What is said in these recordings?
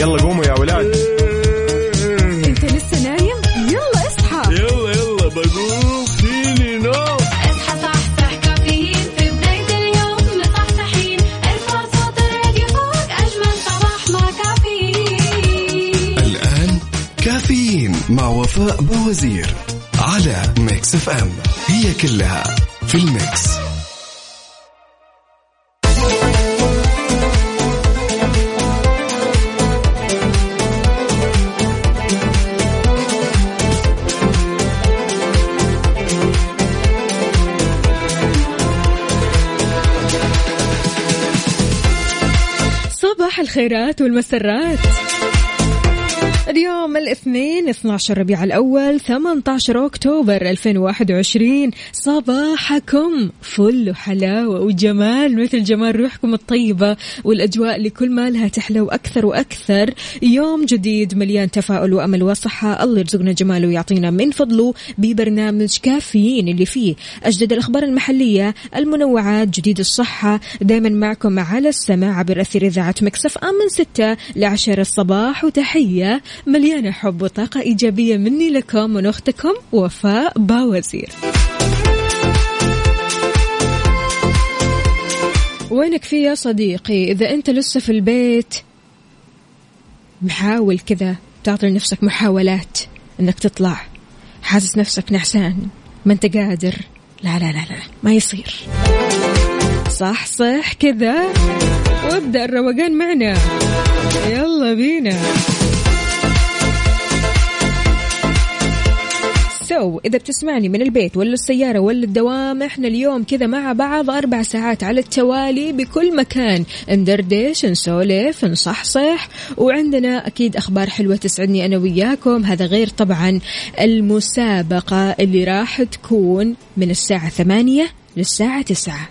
يلا قوموا يا ولاد. انت لسه نايم؟ يلا اصحى. يلا يلا بقوم. فيني نوم. اصحى صحصح كافيين. في بداية اليوم مصحصحين ارفع صوت الراديو فوق أجمل صباح مع كافيين. الآن كافيين مع وفاء بوزير على Mix FM. هي كلها في ال mix. الخيرات والمسرات. اليوم الاثنين 12 ربيع الأول 18 أكتوبر 2021 صباحكم فل وحلاوة وجمال مثل جمال روحكم الطيبة والأجواء اللي كل ما لها تحلى وأكثر. وأكثر يوم جديد مليان تفاؤل وأمل وصحة. الله يرزقنا جماله ويعطينا من فضله ببرنامج كافيين اللي فيه أجدد الأخبار المحلية المنوعات جديد الصحة. دائما معكم على السماع عبر أثير إذاعة مكسف أم من 6 ل 10 الصباح. وتحية مليانة حب وطاقة إيجابية مني لكم من أختكم وفاء باوزير. وينك في يا صديقي؟ إذا أنت لسه في البيت محاول كذا تعطي لنفسك محاولات أنك تطلع. حاسس نفسك نعسان ما أنت قادر. لا لا لا لا ما يصير. صح صح كذا. وابدأ الروقان معنا. يلا بينا. سو إذا بتسمعني من البيت ولا السيارة ولا الدوام إحنا اليوم كذا مع بعض أربع ساعات على التوالي بكل مكان. ندردش نسولف نصحصح وعندنا أكيد أخبار حلوة تسعدني أنا وياكم. هذا غير طبعا المسابقة اللي راح تكون من الساعة ثمانية للساعة تسعة.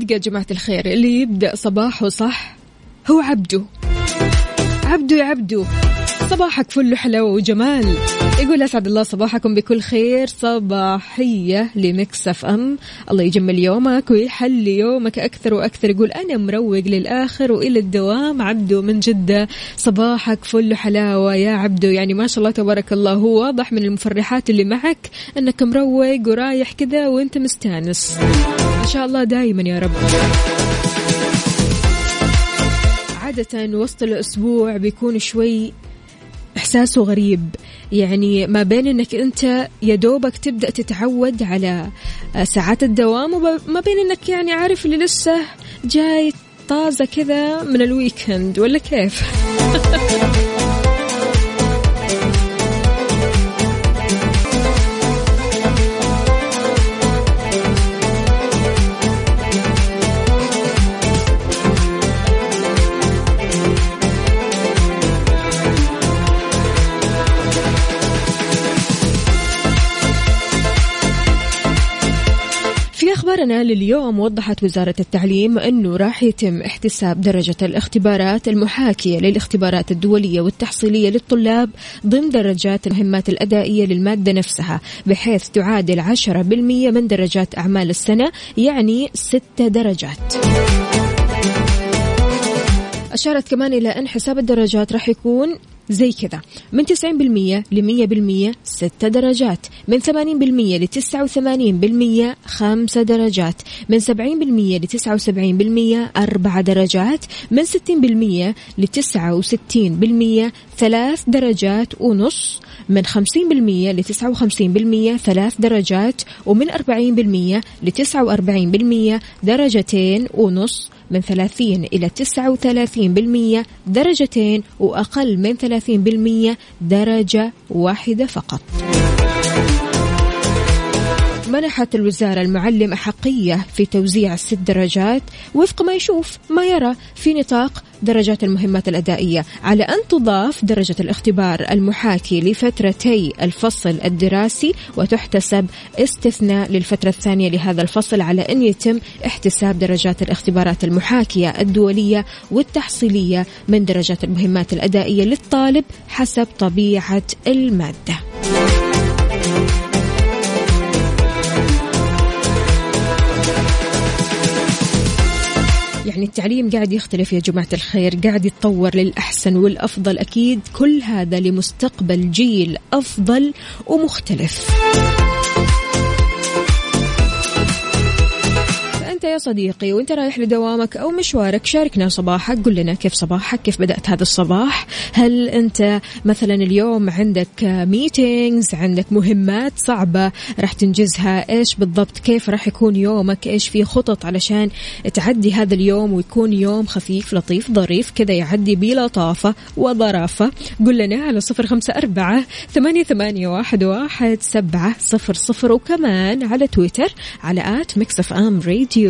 صدق يا جماعة الخير اللي يبدأ صباحه صح هو عبده. عبده يا عبده. صباحك فل حلاوة وجمال. يقول أسعد الله صباحكم بكل خير. صباحية لمكس أف أم. الله يجمل يومك ويحلي يومك أكثر وأكثر. يقول أنا مروق للآخر وإلى الدوام. عبده من جدة. صباحك فل حلاوة يا عبده يعني ما شاء الله تبارك الله. هو واضح من المفرحات اللي معك أنك مروق ورايح كذا وأنت مستانس. ما شاء الله دايما يا رب. عادة وسط الأسبوع بيكون شوي إحساسه غريب. يعني ما بين أنك أنت يا دوبك تبدأ تتعود على ساعات الدوام وما بين أنك يعني عارف اللي لسه جاي طازة كذا من الويكند ولا كيف؟ في أخبارنا لليوم وضحت وزارة التعليم أنه راح يتم احتساب درجة الاختبارات المحاكية للاختبارات الدولية والتحصيلية للطلاب ضمن درجات المهمات الأدائية للمادة نفسها بحيث تعادل 10% من درجات أعمال السنة يعني 6 درجات. أشارت كمان إلى أن حساب الدرجات راح يكون زي كذا. من 90% ل 100% 6 درجات. من 80% ل 89% 5 درجات. من 70% ل 79% 4 درجات. من 60% ل 69% 3 درجات ونص. من 50% ل 59% 3 درجات. ومن 40% ل 49% درجتين ونص. من 30 إلى 39% درجتين وأقل من 30% درجة واحدة فقط. منحت الوزارة المعلم أحقية في توزيع الست درجات وفق ما يشوف ما يرى في نطاق درجات المهمات الأدائية على أن تضاف درجة الاختبار المحاكي لفترتي الفصل الدراسي وتحتسب استثناء للفترة الثانية لهذا الفصل على أن يتم احتساب درجات الاختبارات المحاكية الدولية والتحصيلية من درجات المهمات الأدائية للطالب حسب طبيعة المادة. يعني التعليم قاعد يختلف يا جماعة الخير قاعد يتطور للأحسن والأفضل أكيد. كل هذا لمستقبل جيل أفضل ومختلف. أنت يا صديقي وأنت رايح لدوامك أو مشوارك شاركنا صباحك قل لنا كيف صباحك كيف بدأت هذا الصباح؟ هل أنت مثلا اليوم عندك ميتينجز عندك مهمات صعبة راح تنجزها؟ إيش بالضبط؟ كيف راح يكون يومك؟ إيش في خطط علشان تعدي هذا اليوم ويكون يوم خفيف لطيف ظريف كذا يعدي بلطافة وظرافة؟ قل لنا على صفر خمسة أربعة ثمانية, ثمانية واحد, واحد سبعة صفر صفر وكمان على تويتر على at Mix FM Radio.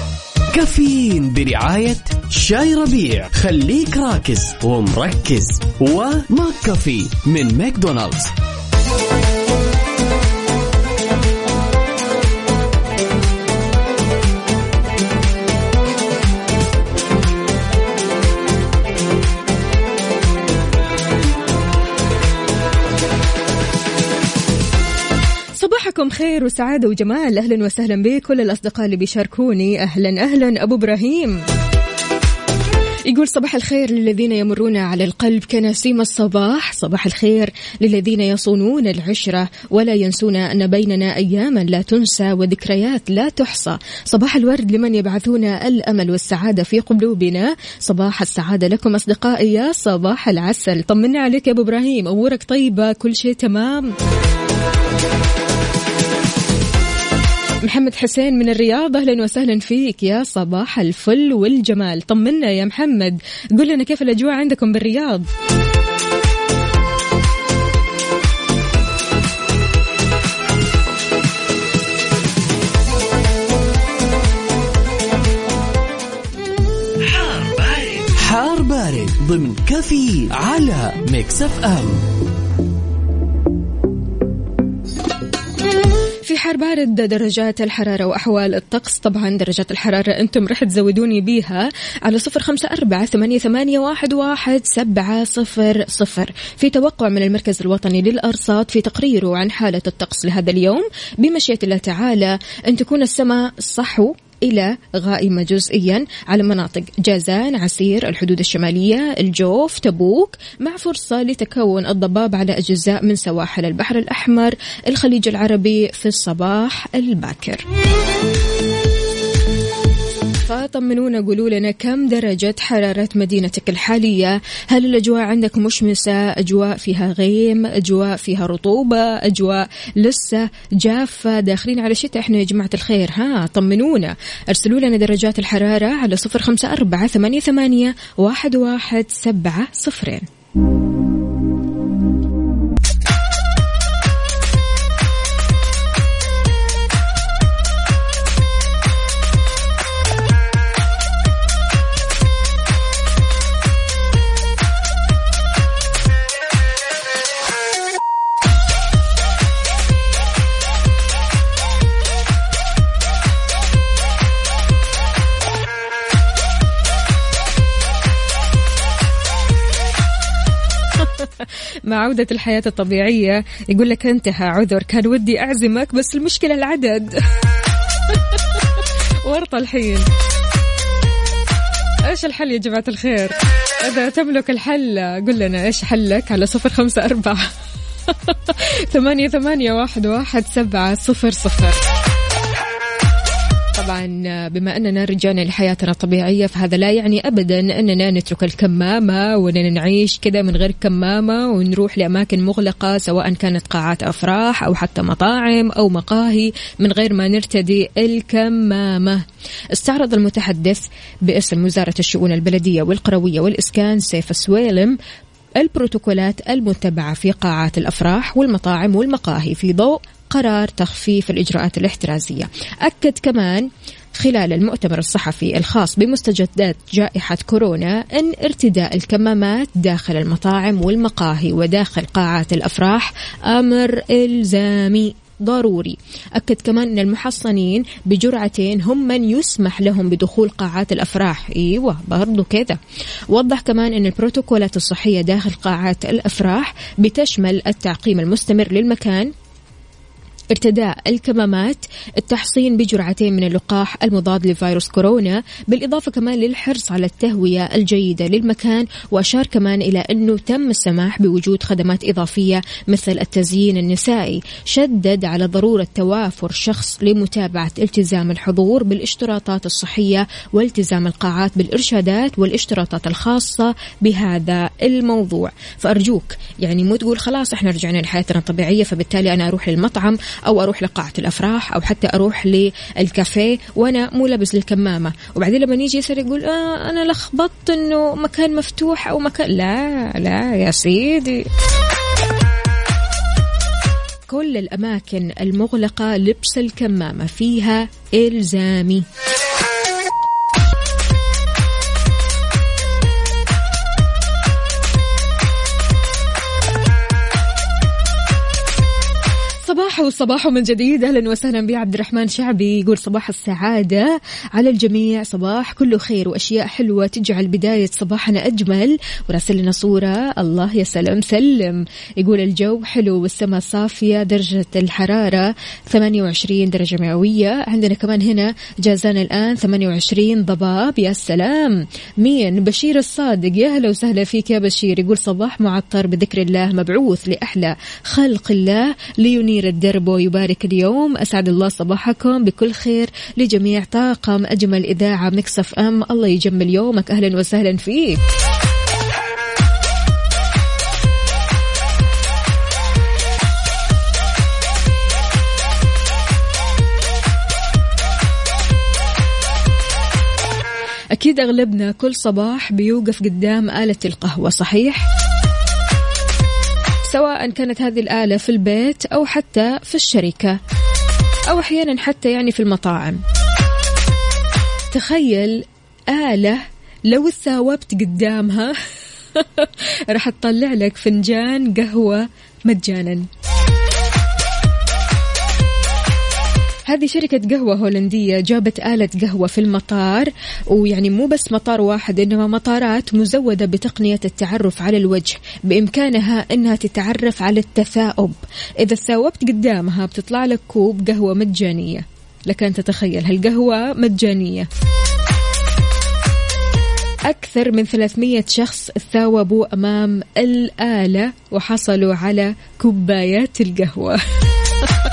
كافيين برعاية شاي ربيع. خليك راكز ومركز. و McCafé من ماكدونالدز. صباحكم خير وسعادة وجمال. أهلا وسهلا بكل الأصدقاء اللي بيشاركوني. أهلا أهلا أبو إبراهيم. يقول صباح الخير للذين يمرون على القلب كنسيم الصباح. صباح الخير للذين يصونون العشرة ولا ينسون أن بيننا أياما لا تنسى وذكريات لا تحصى. صباح الورد لمن يبعثون الأمل والسعادة في قلوبنا. صباح السعادة لكم أصدقائي يا صباح العسل. طمنا عليك يا أبو إبراهيم. أمورك طيبة كل شيء تمام. محمد حسين من الرياض أهلا وسهلا فيك يا صباح الفل والجمال. طمنا يا محمد. قل لنا كيف الأجواء عندكم بالرياض؟ حار بارد. ضمن كافيين على Mix FM. في حار بارد درجات الحرارة وأحوال الطقس. طبعا درجات الحرارة أنتم رح تزودوني بيها على صفر خمسة أربعة ثمانية, ثمانية واحد, واحد سبعة صفر صفر. في توقع من المركز الوطني للأرصاد في تقريره عن حالة الطقس لهذا اليوم. بمشيئة الله تعالى أن تكون السماء صحو إلى غائمة جزئيا على مناطق جازان عسير الحدود الشمالية الجوف تبوك مع فرصة لتكون الضباب على أجزاء من سواحل البحر الأحمر الخليج العربي في الصباح الباكر. فطمنونا قولوا لنا كم درجة حرارة مدينتك الحالية؟ هل الأجواء عندك مشمسة؟ أجواء فيها غيم أجواء فيها رطوبة أجواء لسة جافة. داخلين على شتاء إحنا يا جماعة الخير. ها طمنونا. أرسلوا لنا درجات الحرارة على صفر خمسة أربعة ثمانية, ثمانية واحد, واحد سبعة صفرين. مع عودة الحياة الطبيعية. يقول لك انتهى عذر كان ودي أعزمك بس المشكلة العدد. ورطة الحين. إيش الحل يا جماعة الخير؟ إذا تملك الحل قل لنا إيش حلك؟ على صفر خمسة أربعة ثمانية ثمانية واحد واحد سبعة صفر صفر. طبعا بما أننا رجعنا لحياتنا الطبيعية فهذا لا يعني ابدا أننا نترك الكمامة واننا نعيش كذا من غير كمامة ونروح لأماكن مغلقة سواء كانت قاعات أفراح أو حتى مطاعم أو مقاهي من غير ما نرتدي الكمامة. استعرض المتحدث باسم وزارة الشؤون البلدية والقروية والإسكان سيف السويلم البروتوكولات المتبعة في قاعات الأفراح والمطاعم والمقاهي في ضوء قرار تخفيف الإجراءات الاحترازية. أكد كمان خلال المؤتمر الصحفي الخاص بمستجدات جائحة كورونا أن ارتداء الكمامات داخل المطاعم والمقاهي وداخل قاعات الأفراح أمر إلزامي ضروري. أكد كمان أن المحصنين بجرعتين هم من يسمح لهم بدخول قاعات الأفراح. أيوة برضو كذا. وضح كمان أن البروتوكولات الصحية داخل قاعات الأفراح بتشمل التعقيم المستمر للمكان ارتداء الكمامات التحصين بجرعتين من اللقاح المضاد لفيروس كورونا بالإضافة كمان للحرص على التهوية الجيدة للمكان وأشار كمان إلى أنه تم السماح بوجود خدمات إضافية مثل التزيين النسائي شدد على ضرورة توافر شخص لمتابعة التزام الحضور بالاشتراطات الصحية والتزام القاعات بالإرشادات والاشتراطات الخاصة بهذا الموضوع. فأرجوك يعني مو تقول خلاص إحنا رجعنا لحياتنا الطبيعية فبالتالي أنا أروح للمطعم أو أروح لقاعة الأفراح أو حتى أروح للكافيه وأنا مو لابس الكمامه وبعدين لما يجي يسأل يقول آه أنا لخبطت إنه مكان مفتوح أو مكان لا لا يا سيدي. كل الأماكن المغلقة لبس الكمامة فيها إلزامي. صباح وصباح من جديد. أهلا وسهلا بعبد الرحمن شعبي. يقول صباح السعادة على الجميع. صباح كله خير وأشياء حلوة تجعل بداية صباحنا أجمل. وراسل لنا صورة. الله يا سلام سلم. يقول الجو حلو والسماء صافية درجة الحرارة 28 درجة مئوية. عندنا كمان هنا جازان الآن 28 ضباب. يا سلام. مين؟ بشير الصادق. يا هلا وسهلا فيك يا بشير. يقول صباح معطر بذكر الله مبعوث لأحلى خلق الله لينير الدرب ويبارك اليوم. أسعد الله صباحكم. بكل خير لجميع طاقم أجمل إذاعة Mix FM. الله يجمل يومك. أهلا وسهلا فيك. أكيد أغلبنا كل صباح بيوقف قدام آلة القهوة صحيح؟ سواء كانت هذه الآلة في البيت أو حتى في الشركة أو أحيانا حتى يعني في المطاعم. تخيل آلة لو تثاوبت قدامها راح تطلع لك فنجان قهوة مجانا. هذه شركة قهوة هولندية جابت آلة قهوة في المطار ويعني مو بس مطار واحد إنما مطارات مزودة بتقنية التعرف على الوجه بإمكانها إنها تتعرف على التثاؤب. إذا تثاوبت قدامها بتطلع لك كوب قهوة مجانية. لكن تتخيل هالقهوة مجانية. أكثر من 300 شخص تثاوبوا أمام الآلة وحصلوا على كوبايات القهوة.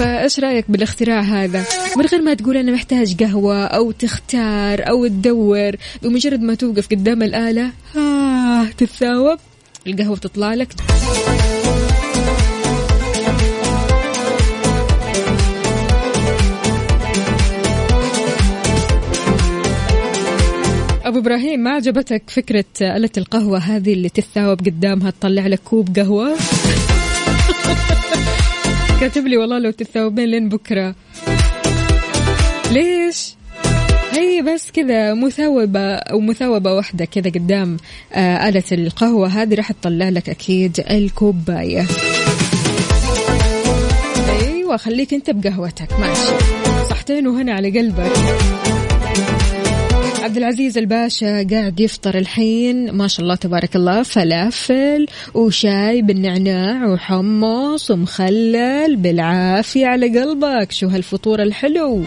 فايش رأيك بالاختراع هذا؟ من غير ما تقول أنا محتاج قهوة أو تختار أو تدور بمجرد ما توقف قدام الآلة آه تتثاوب القهوة تطلع لك. أبو إبراهيم ما عجبتك فكرة آلة القهوة هذه اللي تتثاوب قدامها تطلع لك كوب قهوة؟ كاتب لي والله لو تتثاوبين لين بكرة. ليش؟ هي بس كذا مثاوبة أو مثاوبة واحدة كذا قدام آه آلة القهوة. هذه راح تطلع لك أكيد الكوباية. أيوة خليك أنت بقهوتك. ماشي. صحتين وهنا على قلبك. عبد العزيز الباشا قاعد يفطر الحين. ما شاء الله تبارك الله. فلافل وشاي بالنعناع وحمص ومخلل. بالعافية على قلبك. شو هالفطور الحلو.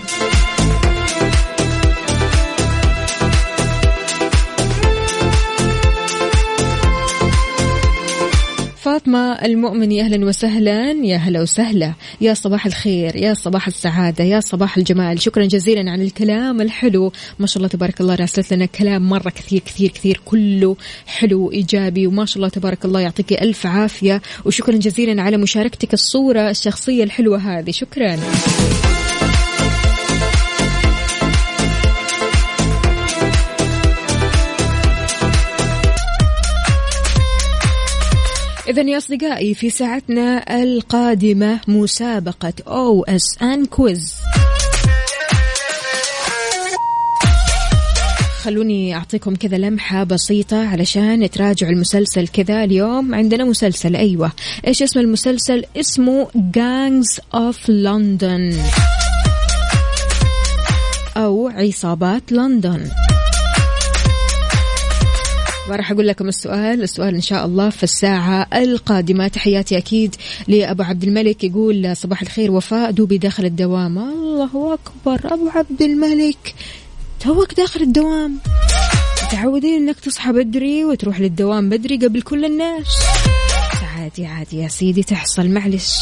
فاطمة المؤمني أهلا وسهلا يا هلا وسهلا. يا صباح الخير يا صباح السعادة يا صباح الجمال. شكرا جزيلا على الكلام الحلو. ما شاء الله تبارك الله راسلت لنا كلام مرة كثير كثير كثير. كله حلو إيجابي وما شاء الله تبارك الله يعطيك ألف عافية. وشكرا جزيلا على مشاركتك الصورة الشخصية الحلوة هذه. شكرا. إذا يا أصدقائي في ساعتنا القادمة مسابقة OSN Quiz. خلوني أعطيكم كذا لمحة بسيطة علشان تراجعوا المسلسل كذا اليوم. عندنا مسلسل أيوة. إيش اسم المسلسل؟ اسمه Gangs of London. أو عصابات لندن. راح أقول لكم السؤال. السؤال إن شاء الله في الساعة القادمة. تحياتي أكيد لأبو عبد الملك يقول صباح الخير وفاء دوبي داخل الدوام. الله أكبر أبو عبد الملك توك داخل الدوام. متعودين إنك تصحى بدري وتروح للدوام بدري قبل كل الناس. عادي عادي يا سيدي تحصل معلش.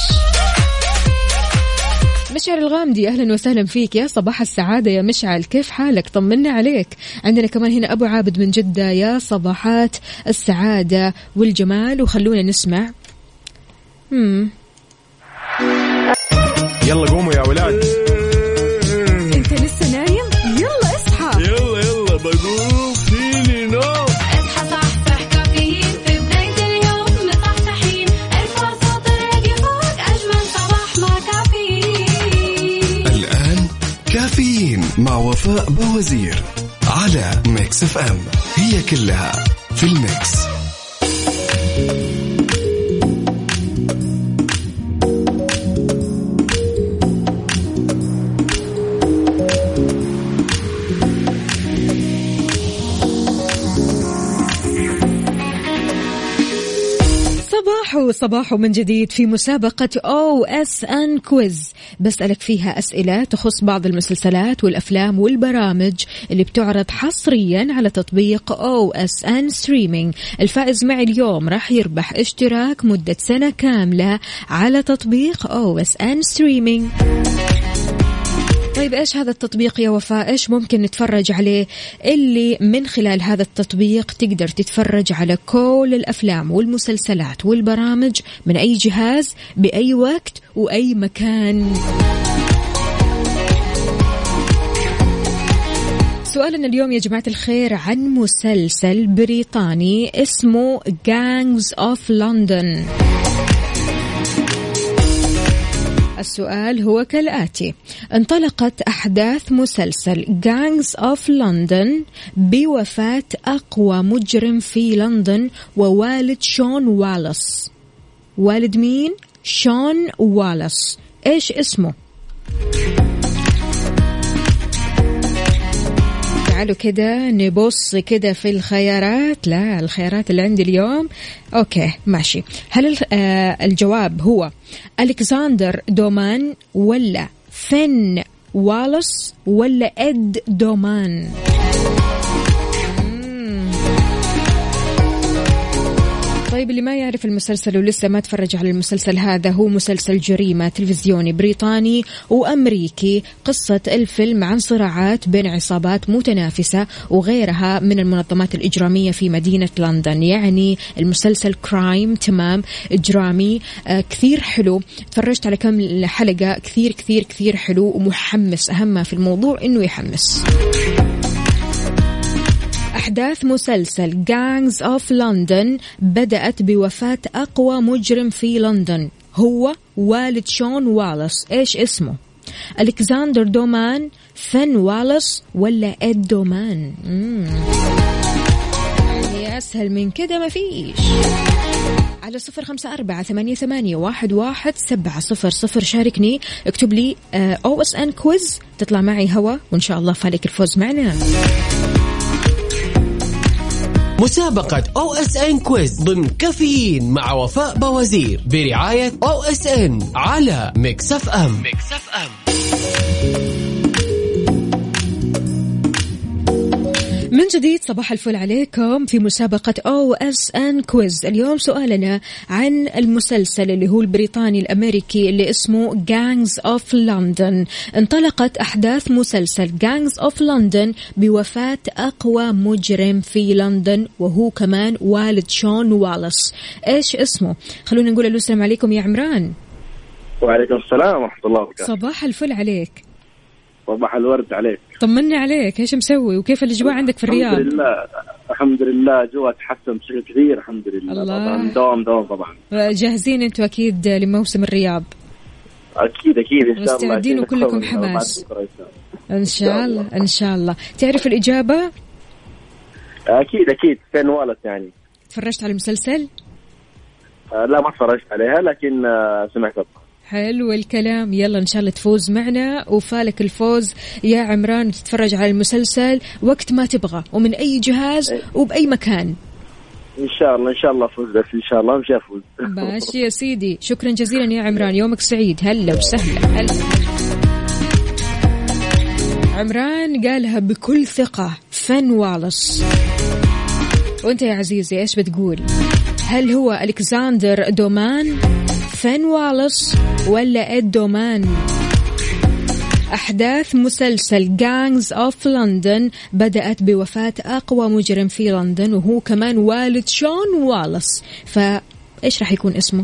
مشعل الغامدي أهلا وسهلا فيك. يا صباح السعادة يا مشعل كيف حالك؟ طمنا عليك. عندنا كمان هنا أبو عابد من جدة. يا صباحات السعادة والجمال وخلونا نسمع. مم. يلا قوموا يا ولاد. وفاء بوازير على Mix FM. هي كلها في ال Mix. صباح صباح من جديد في مسابقة OSN Quiz بسألك فيها أسئلة تخص بعض المسلسلات والأفلام والبرامج اللي بتعرض حصريا على تطبيق OSN Streaming الفائز معي اليوم راح يربح اشتراك مدة سنة كاملة على تطبيق OSN Streaming طيب إيش هذا التطبيق يا وفاء؟ إيش ممكن نتفرج عليه؟ اللي من خلال هذا التطبيق تقدر تتفرج على كل الأفلام والمسلسلات والبرامج من أي جهاز بأي وقت وأي مكان. سؤالنا اليوم يا جماعة الخير عن مسلسل بريطاني اسمه Gangs of London. السؤال هو كالآتي انطلقت أحداث مسلسل Gangs of London بوفاة أقوى مجرم في لندن ووالد شون والس والد مين؟ شون والس إيش اسمه؟ تعالوا كده نبص كده في الخيارات. لا الخيارات اللي عندي اليوم. أوكي ماشي. هل آه الجواب هو ألكسندر دومان ولا فن والس ولا إد دومان؟ طيب اللي ما يعرف المسلسل ولسه ما تفرج على المسلسل هذا هو مسلسل جريمة تلفزيوني بريطاني وأمريكي. قصة الفيلم عن صراعات بين عصابات متنافسة وغيرها من المنظمات الإجرامية في مدينة لندن. يعني المسلسل كرايم تمام إجرامي آه كثير حلو. تفرجت على كم حلقة كثير كثير كثير حلو ومحمس. أهم ما في الموضوع إنه يحمس. أحداث مسلسل Gangs of London بدأت بوفاة أقوى مجرم في لندن. هو والد شون والس إيش اسمه؟ ألكسندر دومان فن والس ولا إد دومان؟ مم. يعني أسهل من كده ما فيش. على صفر خمسة أربعة ثمانية, ثمانية واحد, واحد سبعة صفر صفر. شاركني. اكتب لي OSN Quiz تطلع معي هوا وإن شاء الله فالك الفوز معنا. مسابقة OSN Quiz ضمن كافيين مع وفاء بوازير برعاية أو اس ان على ميكس اف ام ميكس اف ام من جديد صباح الفل عليكم في مسابقة OSN Quiz اليوم سؤالنا عن المسلسل اللي هو البريطاني الأمريكي اللي اسمه Gangs of London انطلقت أحداث مسلسل Gangs of London بوفاة أقوى مجرم في لندن وهو كمان والد شون والس إيش اسمه؟ خلونا نقول السلام عليكم يا عمران. وعليكم السلام ورحمة الله وبركاته. صباح الفل عليك. صباح الورد عليك. طمني عليك إيش مسوي؟ وكيف الإجواء عندك في الرياض؟ الحمد لله الحمد لله جوا تحسن بشكل كبير الحمد لله. الله. طبعا دوام دوام طبعا. جاهزين أنتوا أكيد لموسم الرياض؟ أكيد أكيد إن شاء الله. مستعدين وكلكم حماس. إن شاء الله إن شاء الله. تعرف الإجابة؟ أكيد أكيد. فين والت يعني؟ تفرجت على المسلسل؟ آه، لا ما تفرجت عليها لكن آه، سمعت الطبع. حلو الكلام. يلا إن شاء الله تفوز معنا. وفالك الفوز. يا عمران وتتفرج على المسلسل. وقت ما تبغى. ومن أي جهاز وبأي مكان. إن شاء الله إن شاء الله افوز بس إن شاء الله مش أفوز. ماشي يا سيدي. شكرا جزيلا يا عمران. يومك سعيد. هلا وسهلا. هلا. عمران قالها بكل ثقة. فن والس وأنت يا عزيزي إيش بتقول؟ هل هو الكسندر دومان؟ فن والس ولا اد دومان أحداث مسلسل Gangs of London بدأت بوفاة أقوى مجرم في لندن وهو كمان والد شون والس فإيش راح يكون اسمه؟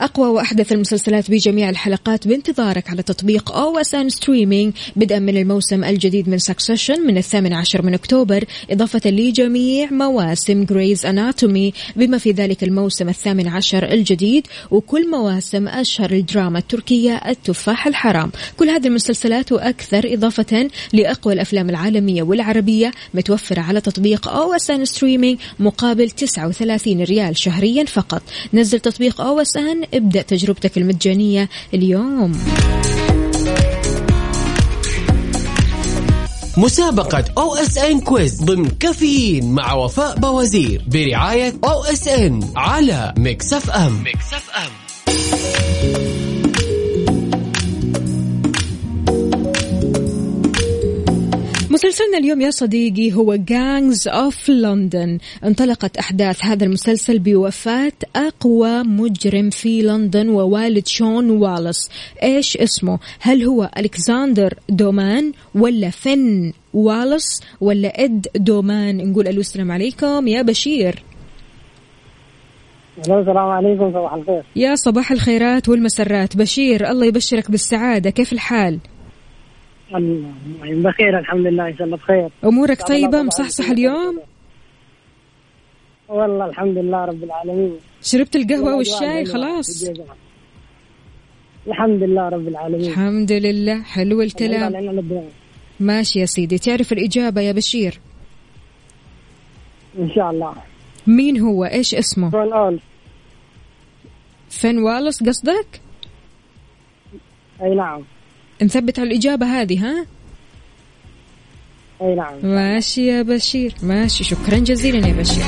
أقوى وأحدث المسلسلات بجميع الحلقات بانتظارك على تطبيق OSN Streaming بدءا من الموسم الجديد من Succession من الثامن عشر من أكتوبر إضافة لجميع مواسم Grey's Anatomy بما في ذلك الموسم الثامن عشر الجديد وكل مواسم أشهر الدراما التركية التفاح الحرام. كل هذه المسلسلات وأكثر إضافة لأقوى الأفلام العالمية والعربية متوفرة على تطبيق OSN Streaming مقابل 39 ريال شهريا فقط. نزل تطبيق OSN ابدأ تجربتك المجانية اليوم. مسابقة OSN Quiz ضمن كافيين مع وفاء بوازير برعاية OSN على Mix FM. Mix FM. مسلسلنا اليوم يا صديقي هو Gangs of London انطلقت أحداث هذا المسلسل بوفاة أقوى مجرم في لندن ووالد شون والس إيش اسمه؟ هل هو الكسندر دومان ولا فن والس ولا إد دومان؟ نقول ألو السلام عليكم يا بشير. السلام عليكم صباح الخير. يا صباح الخيرات والمسرات. بشير الله يبشرك بالسعادة. كيف الحال؟ بخير الحمد لله إن شاء الله بخير. أمورك إن طبعاً مصحصح اليوم؟ والله الحمد لله رب العالمين. شربت القهوة والأجواء والشاي؟ خلاص. الحمد لله. رب العالمين. الحمد لله. حلو الكلام. ماشي يا سيدي. تعرف الإجابة يا بشير؟ إن شاء الله. مين هو؟ إيش اسمه؟ فون أول. فين والس قصدك؟ أي نعم. نثبت على الإجابة هذه ها؟ أي نعم. ماشي يا بشير. ماشي شكرا جزيلا يا بشير.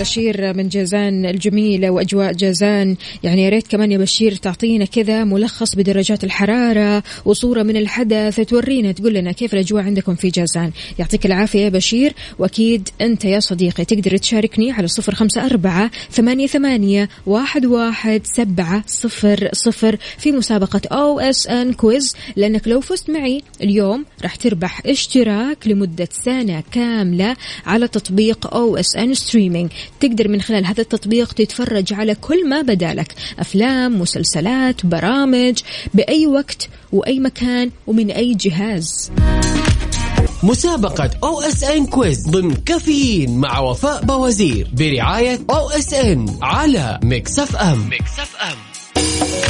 بشير من جازان الجميلة وأجواء جازان. يعني يا ريت كمان يا بشير تعطينا كذا ملخص بدرجات الحرارة وصورة من الحدث تورينا تقول لنا كيف الأجواء عندكم في جازان. يعطيك العافية يا بشير وأكيد أنت يا صديقي تقدر تشاركني على صفر خمسة أربعة ثمانية, ثمانية واحد, واحد سبعة صفر صفر في مسابقة OSN Quiz لأنك لو فزت معي اليوم راح تربح اشتراك لمدة سنة كاملة على تطبيق OSN Streaming تقدر من خلال هذا التطبيق تتفرج على كل ما بدالك. أفلام مسلسلات برامج بأي وقت وأي مكان ومن أي جهاز. مسابقة OSN Quiz ضمن كافيين مع وفاء بوازير برعاية أو إس إن على ميكس أف إم. ميكس أف إم.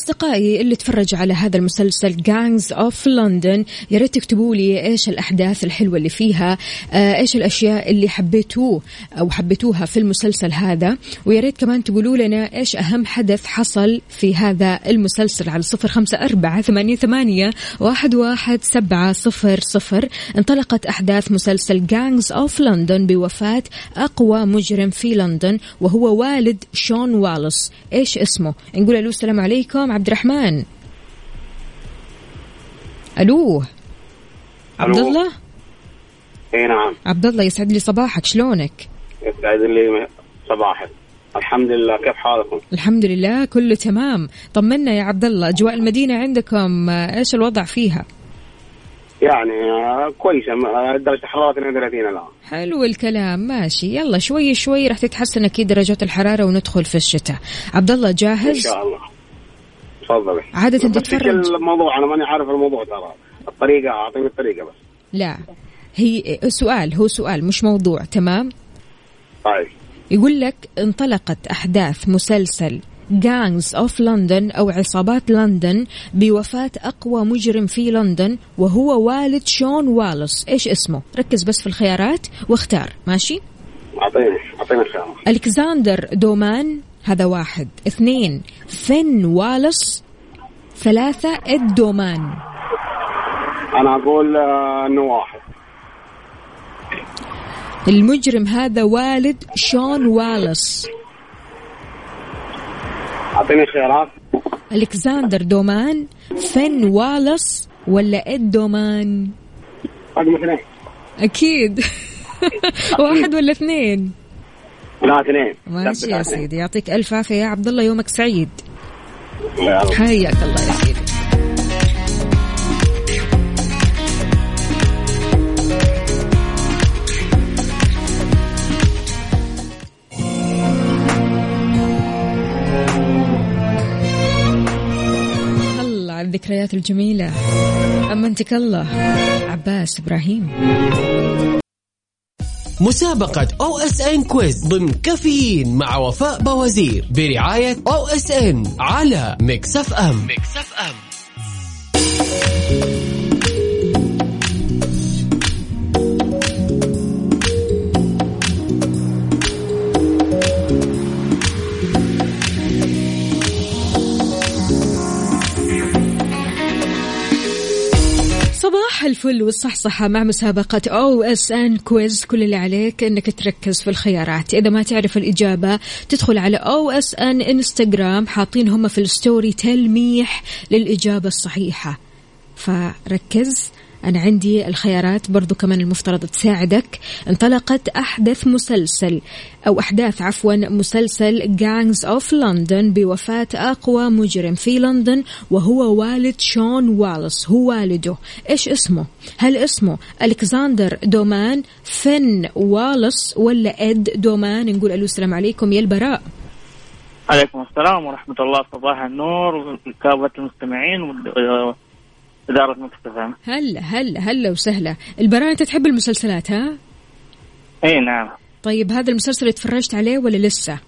أصدقائي اللي تفرج على هذا المسلسل Gangs of London يا ريت تكتبوا لي إيش الأحداث الحلوة اللي فيها آه إيش الأشياء اللي حبيتوه أو حبيتوها في المسلسل هذا. ويا ريت كمان تقولوا لنا إيش أهم حدث حصل في هذا المسلسل على صفر خمسة أربعة ثمانية, ثمانية واحد, واحد سبعة صفر صفر. انطلقت أحداث مسلسل Gangs of London بوفاة أقوى مجرم في لندن وهو والد شون والس. إيش اسمه؟ نقول ألو السلام عليكم. عبد الرحمن ألو؟ عبد. الله اي نعم. عبد الله يسعد لي صباحك شلونك؟ يسعد لي صباحك. الحمد لله كيف حالكم؟ الحمد لله كله تمام. طمنا يا عبد الله أجواء المدينة عندكم إيش الوضع فيها؟ يعني كويسة آه، درجة الحرارة 32 الآن. حلو الكلام ماشي. يلا شوي شوي راح تتحسن أكيد درجات الحرارة وندخل في الشتاء. عبد الله إن جاهز شاء الله. تفضلي عادة تتفرج؟ الموضوع أنا ماني عارف الموضوع ترى. الطريقة أعطيني الطريقة بس. لا. هي سؤال هو سؤال مش موضوع تمام؟ طيب. يقول لك انطلقت أحداث مسلسل Gangs of London أو عصابات لندن بوفاة أقوى مجرم في لندن وهو والد شون والس، إيش اسمه؟ ركز بس في الخيارات واختار، ماشي؟ أعطيني أعطيني الخيار. ألكساندر دومان هذا واحد، اثنين فين والس، ثلاثة إد دومان. أنا أقول آه، إنه واحد. المجرم هذا والد شون والس، أعطيني خيارات. الكساندر دومان، فين والس ولا إد دومان؟ رقم اثنين. أكيد. واحد ولا اثنين؟ لا اثنين. ماشي ثبت يا سيدي. يعطيك ألف عافية. يا عبد الله يومك سعيد. حياك الله يا سيدي. الله على الذكريات الجميلة. أمنتك الله. عباس إبراهيم. مسابقة OSN Quiz ضمن كافيين مع وفاء بوازير برعاية أو إس إن على ميكس أف إم. ميكس أف إم. صباح الفل والصحصحة مع مسابقة OSN Quiz كل اللي عليك إنك تركز في الخيارات. إذا ما تعرف الإجابة تدخل على OSN انستغرام حاطين هم في ال story تلميح للإجابة الصحيحة. فركز. أنا عندي الخيارات برضو كمان المفترض تساعدك. انطلقت أحدث مسلسل أو أحداث عفوا مسلسل Gangs of London بوفاة أقوى مجرم في لندن وهو والد شون والس هو والده. إيش اسمه؟ هل اسمه ألكسندر دومان فين والس ولا إد دومان؟ نقول ألو السلام عليكم يا البراء. عليكم السلام ورحمة الله صباح النور وكافة المستمعين وإدارة مكتفى هلا هلا هلا وسهلا. البراء أنت تحب المسلسلات ها؟ إي نعم. طيب هذا المسلسل تفرجت عليه ولا لسه؟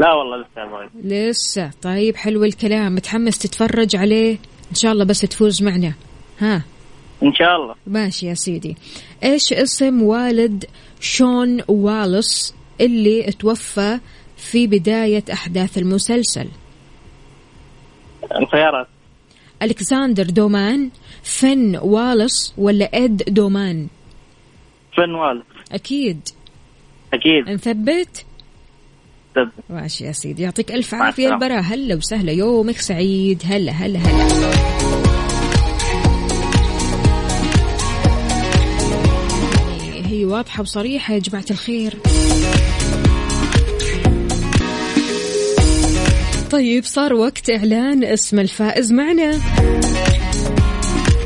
لا والله لسه أبغى لسه. طيب حلو الكلام. متحمس تتفرج عليه؟ إن شاء الله بس تفوز معنا. ها؟ إن شاء الله. ماشي يا سيدي. إيش اسم والد شون والس اللي توفى في بداية أحداث المسلسل؟ الخيارات. ألكسندر دومان فين والس ولا إد دومان؟ فن والد أكيد. أكيد. نثبت طب ماشي يا سيدي يعطيك ألف عافية. البراء هلا وسهلا يومك سعيد. هلا هلا هلا. هي واضحة وصريحة يا جماعة الخير. طيب صار وقت إعلان اسم الفائز معنا.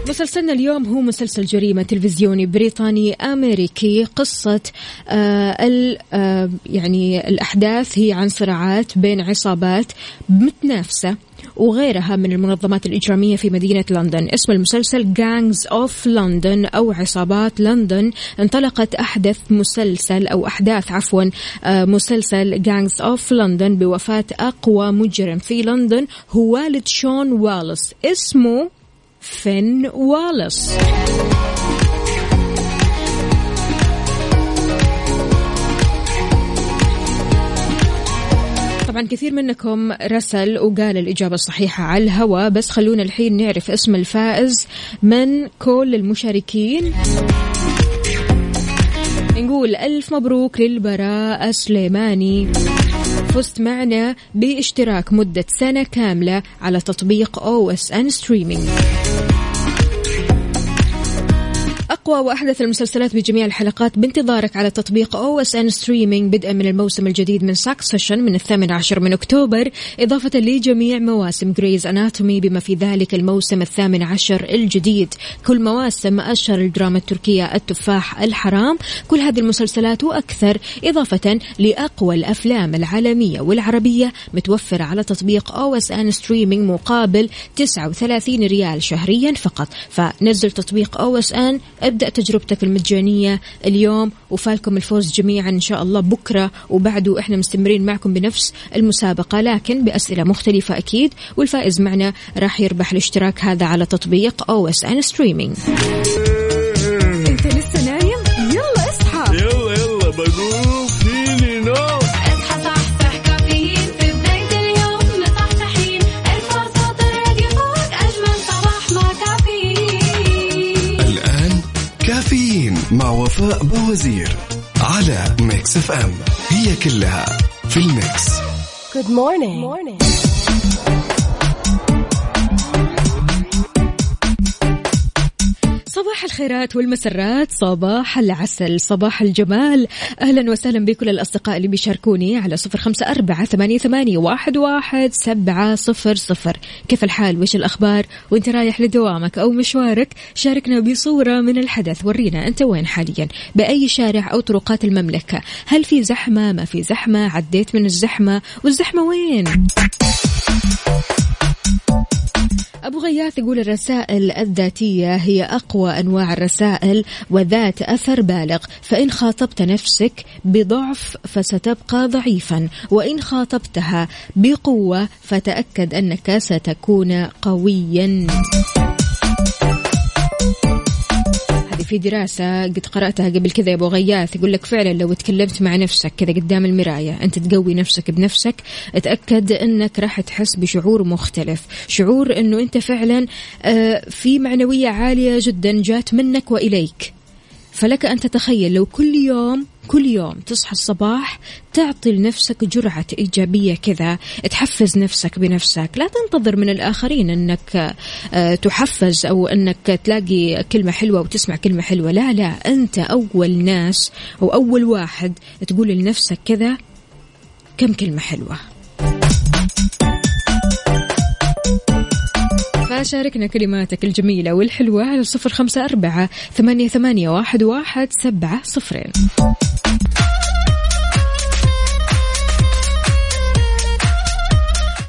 مسلسلنا اليوم هو مسلسل جريمة تلفزيوني بريطاني أمريكي. قصة آه ال آه يعني الأحداث هي عن صراعات بين عصابات متنافسة وغيرها من المنظمات الإجرامية في مدينة لندن. اسم المسلسل جانجز أوف لندن أو عصابات لندن. انطلقت أحدث مسلسل أو أحداث عفوا آه، مسلسل جانجز أوف لندن بوفاة أقوى مجرم في لندن هو والد شون والس. اسمه فين والس طبعا كثير منكم رسل وقال الإجابة الصحيحة على الهواء بس خلونا الحين نعرف اسم الفائز من كل المشاركين. نقول ألف مبروك للبراء سليماني. فزت معنا باشتراك مدة سنة كاملة على تطبيق OSN Streaming أقوى وأحدث المسلسلات بجميع الحلقات بانتظارك على تطبيق OSN Streaming بدءا من الموسم الجديد من Succession من الثامن عشر من أكتوبر إضافة لجميع مواسم Grey's Anatomy بما في ذلك الموسم الثامن عشر الجديد. كل مواسم أشهر الدراما التركية التفاح الحرام كل هذه المسلسلات وأكثر إضافة لأقوى الأفلام العالمية والعربية متوفرة على تطبيق OSN Streaming مقابل 39 ريال شهريا فقط. فنزل تطبيق OSN أبدأ تجربتك المجانية اليوم وفالكم الفوز جميعا إن شاء الله بكرة وبعده إحنا مستمرين معكم بنفس المسابقة. لكن بأسئلة مختلفة أكيد والفائز معنا راح يربح الاشتراك هذا على تطبيق OSN Streaming مع وفاء بوازير على Mix FM هي كلها في ال mix Good morning. morning. صباح الخيرات والمسرات صباح العسل صباح الجمال. أهلا وسهلا بكل الأصدقاء اللي بيشاركوني على صفر خمسة أربعة ثمانية, ثمانية واحد, واحد سبعة صفر صفر. كيف الحال؟ وش الأخبار؟ وأنت رايح لدوامك أو مشوارك؟ شاركنا بصورة من الحدث ورينا أنت وين حاليا. بأي شارع أو طرقات المملكة؟ هل في زحمة؟ ما في زحمة؟ عديت من الزحمة؟ والزحمة وين؟ أبو غياث يقول الرسائل الذاتية هي أقوى أنواع الرسائل وذات أثر بالغ. فإن خاطبت نفسك بضعف فستبقى ضعيفا وإن خاطبتها بقوة فتأكد أنك ستكون قويا. في دراسة قد قرأتها قبل كذا يا أبو غياث يقول لك فعلا لو تكلمت مع نفسك كذا قدام المراية أنت تقوي نفسك بنفسك أتأكد أنك راح تحس بشعور مختلف شعور أنه أنت فعلا آه، في معنوية عالية جدا جات منك وإليك. فلك أن تتخيل لو كل يوم كل يوم تصحى الصباح تعطي لنفسك جرعة إيجابية كذا. تحفز نفسك بنفسك. لا تنتظر من الآخرين أنك آه، تحفز أو أنك تلاقي كلمة حلوة وتسمع كلمة حلوة. لا لا أنت أول ناس أو أول واحد تقول لنفسك كذا كم كلمة حلوة. فشاركنا كلماتك الجميلة والحلوة على صفر خمسة أربعة ثمانية, ثمانية واحد, واحد سبعة صفرين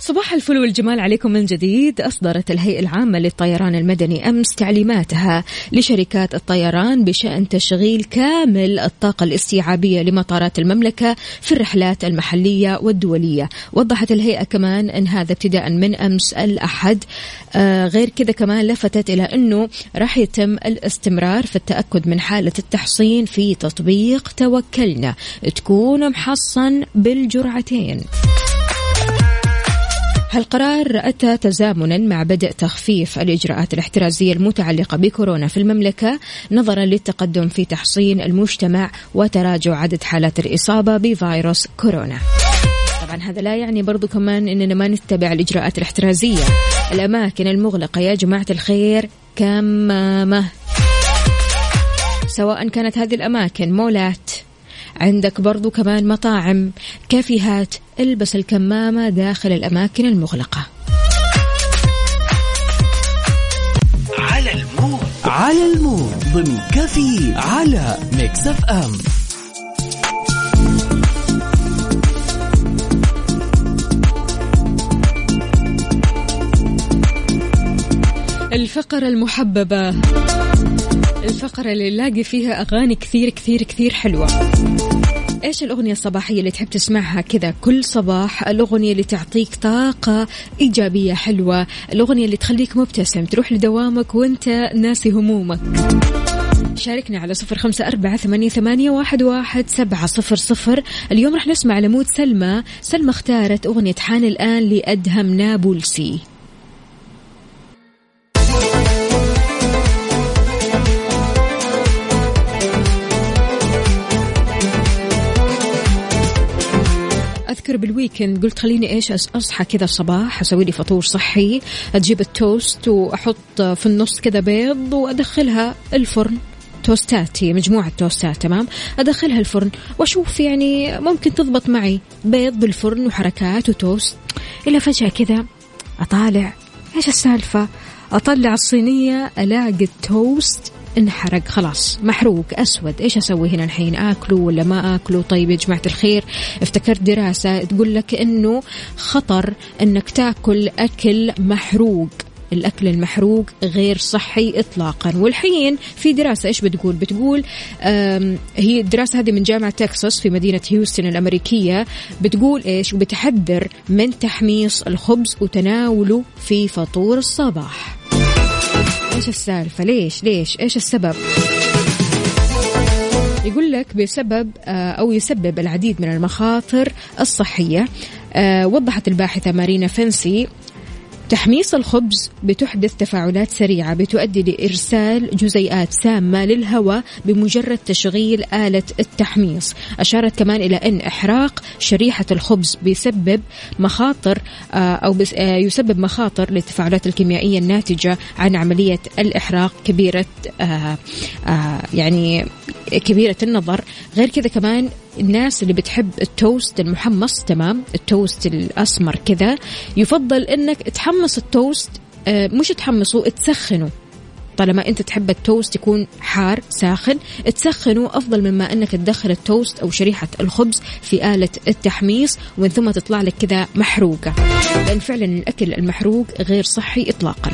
صباح الفل والجمال عليكم من جديد. أصدرت الهيئة العامة للطيران المدني أمس تعليماتها لشركات الطيران بشأن تشغيل كامل الطاقة الاستيعابية لمطارات المملكة في الرحلات المحلية والدولية. وضحت الهيئة كمان أن هذا ابتداء من أمس الأحد. آه غير كذا كمان لفتت إلى أنه راح يتم الاستمرار في التأكد من حالة التحصين في تطبيق توكلنا. تكون محصن بالجرعتين. هالقرار أتى تزامنا مع بدء تخفيف الإجراءات الاحترازية المتعلقة بكورونا في المملكة نظرا للتقدم في تحصين المجتمع وتراجع عدد حالات الإصابة بفيروس كورونا. طبعا هذا لا يعني برضو كمان إننا ما نتبع الإجراءات الاحترازية. الأماكن المغلقة يا جماعة الخير كمامة. سواء كانت هذه الأماكن مولات عندك برضو كمان مطاعم كافيهات البس الكمامة داخل الأماكن المغلقة. على ال mood. على ال mood. ضمن كافيين على Mix FM الفقرة المحببة. الفقرة اللي نلاقي فيها أغاني كثير كثير كثير حلوة. إيش الأغنية الصباحية اللي تحب تسمعها كذا كل صباح؟ الأغنية اللي تعطيك طاقة إيجابية حلوة. الأغنية اللي تخليك مبتسم تروح لدوامك وأنت ناسي همومك. شاركنا على صفر خمسة أربعة ثمانية, ثمانية واحد, واحد سبعة صفر صفر. اليوم رح نسمع لمود سلمى. سلمى اختارت أغنية حان الآن لأدهم نابلسي. أذكر بالويكند قلت خليني إيش أصحى كذا الصباح أسوي لي فطور صحي أجيب التوست وأحط في النص كذا بيض وأدخلها الفرن. توستات هي مجموعة توستات تمام؟ أدخلها الفرن وأشوف يعني ممكن تضبط معي بيض بالفرن وحركات وتوست. إلا فجأة كذا أطالع. إيش السالفة؟ أطلع الصينية ألاقي التوست انحرق خلاص محروق أسود. إيش أسوي هنا الحين؟ آكله ولا ما آكله؟ طيب يا جماعة الخير افتكرت دراسة تقول لك إنه خطر إنك تاكل أكل محروق. الأكل المحروق غير صحي إطلاقا. والحين في دراسة إيش بتقول؟ بتقول هي الدراسة هذه من جامعة تكساس في مدينة هيوستن الأمريكية. بتقول إيش؟ وبتحذر من تحميص الخبز وتناوله في فطور الصباح. إيش السالفة؟ ليش؟ ليش؟ إيش السبب؟ يقول لك بسبب آه، أو يسبب العديد من المخاطر الصحية. آه، وضحت الباحثة مارينا فنسي تحميص الخبز بتحدث تفاعلات سريعة بتؤدي لإرسال جزيئات سامة للهواء بمجرد تشغيل آلة التحميص. أشارت كمان إلى أن إحراق شريحة الخبز بيسبب مخاطر آه، أو آه، يسبب مخاطر للتفاعلات الكيميائية الناتجة عن عملية الإحراق كبيرة آه، يعني كبيرة النظر. غير كذا كمان الناس اللي بتحب التوست المحمص تمام؟ التوست الأسمر كذا يفضل إنك تحمص التوست آه، مش تحمصه تسخنه. طالما أنت تحب التوست يكون حار ساخن تسخنه أفضل مما إنك تدخل التوست أو شريحة الخبز في آلة التحميص ومن ثم تطلع لك كذا محروقة. لأن فعلا الأكل المحروق غير صحي اطلاقا.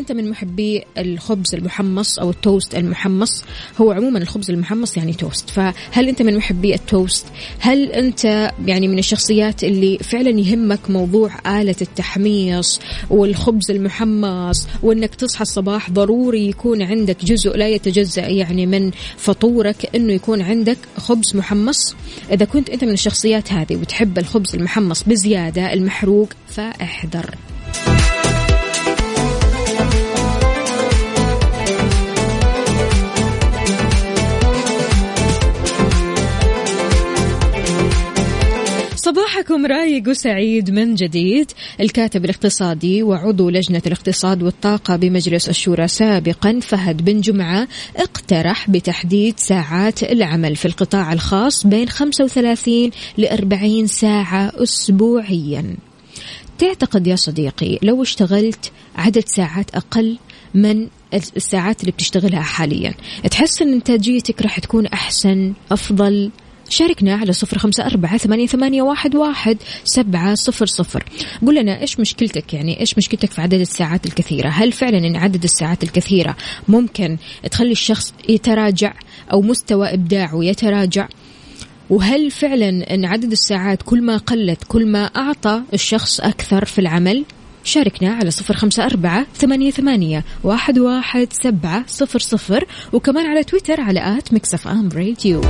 أنت من محبي الخبز المحمص أو التوست المحمص. هو عموما الخبز المحمص يعني توست. فهل أنت من محبي التوست؟ هل أنت يعني من الشخصيات اللي فعلا يهمك موضوع آلة التحميص والخبز المحمص وأنك تصحى الصباح ضروري يكون عندك جزء لا يتجزأ يعني من فطورك إنه يكون عندك خبز محمص؟ إذا كنت أنت من الشخصيات هذه وتحب الخبز المحمص بزيادة المحروق فاحذر. صباحكم رايق وسعيد من جديد. الكاتب الاقتصادي وعضو لجنة الاقتصاد والطاقة بمجلس الشورى سابقا فهد بن جمعة اقترح بتحديد ساعات العمل في القطاع الخاص بين 35 ل 40 ساعة أسبوعيا. تعتقد يا صديقي لو اشتغلت عدد ساعات أقل من الساعات اللي بتشتغلها حاليا تحس أن إنتاجيتك راح تكون أحسن أفضل؟ شاركنا على صفر خمسة أربعة ثمانية, ثمانية واحد, واحد سبعة صفر صفر. قول لنا إيش مشكلتك؟ يعني إيش مشكلتك في عدد الساعات الكثيرة؟ هل فعلا إن عدد الساعات الكثيرة ممكن تخلي الشخص يتراجع أو مستوى إبداعه يتراجع؟ وهل فعلا أن عدد الساعات كل ما قلت كل ما أعطى الشخص أكثر في العمل؟ شاركنا على صفر خمسة أربعة ثمانية, ثمانية واحد, واحد سبعة صفر صفر. وكمان على تويتر على at Mix FM Radio.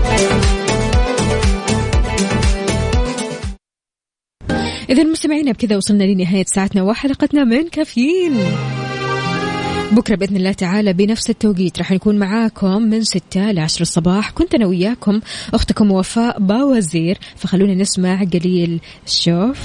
إذا مستمعينا بكذا وصلنا لنهاية ساعتنا وحلقتنا من كافيين. بكرة بإذن الله تعالى بنفس التوقيت. راح نكون معاكم من ستة لعشر الصباح. كنت أنا وياكم أختكم وفاء باوزير. فخلونا نسمع قليل الشوف.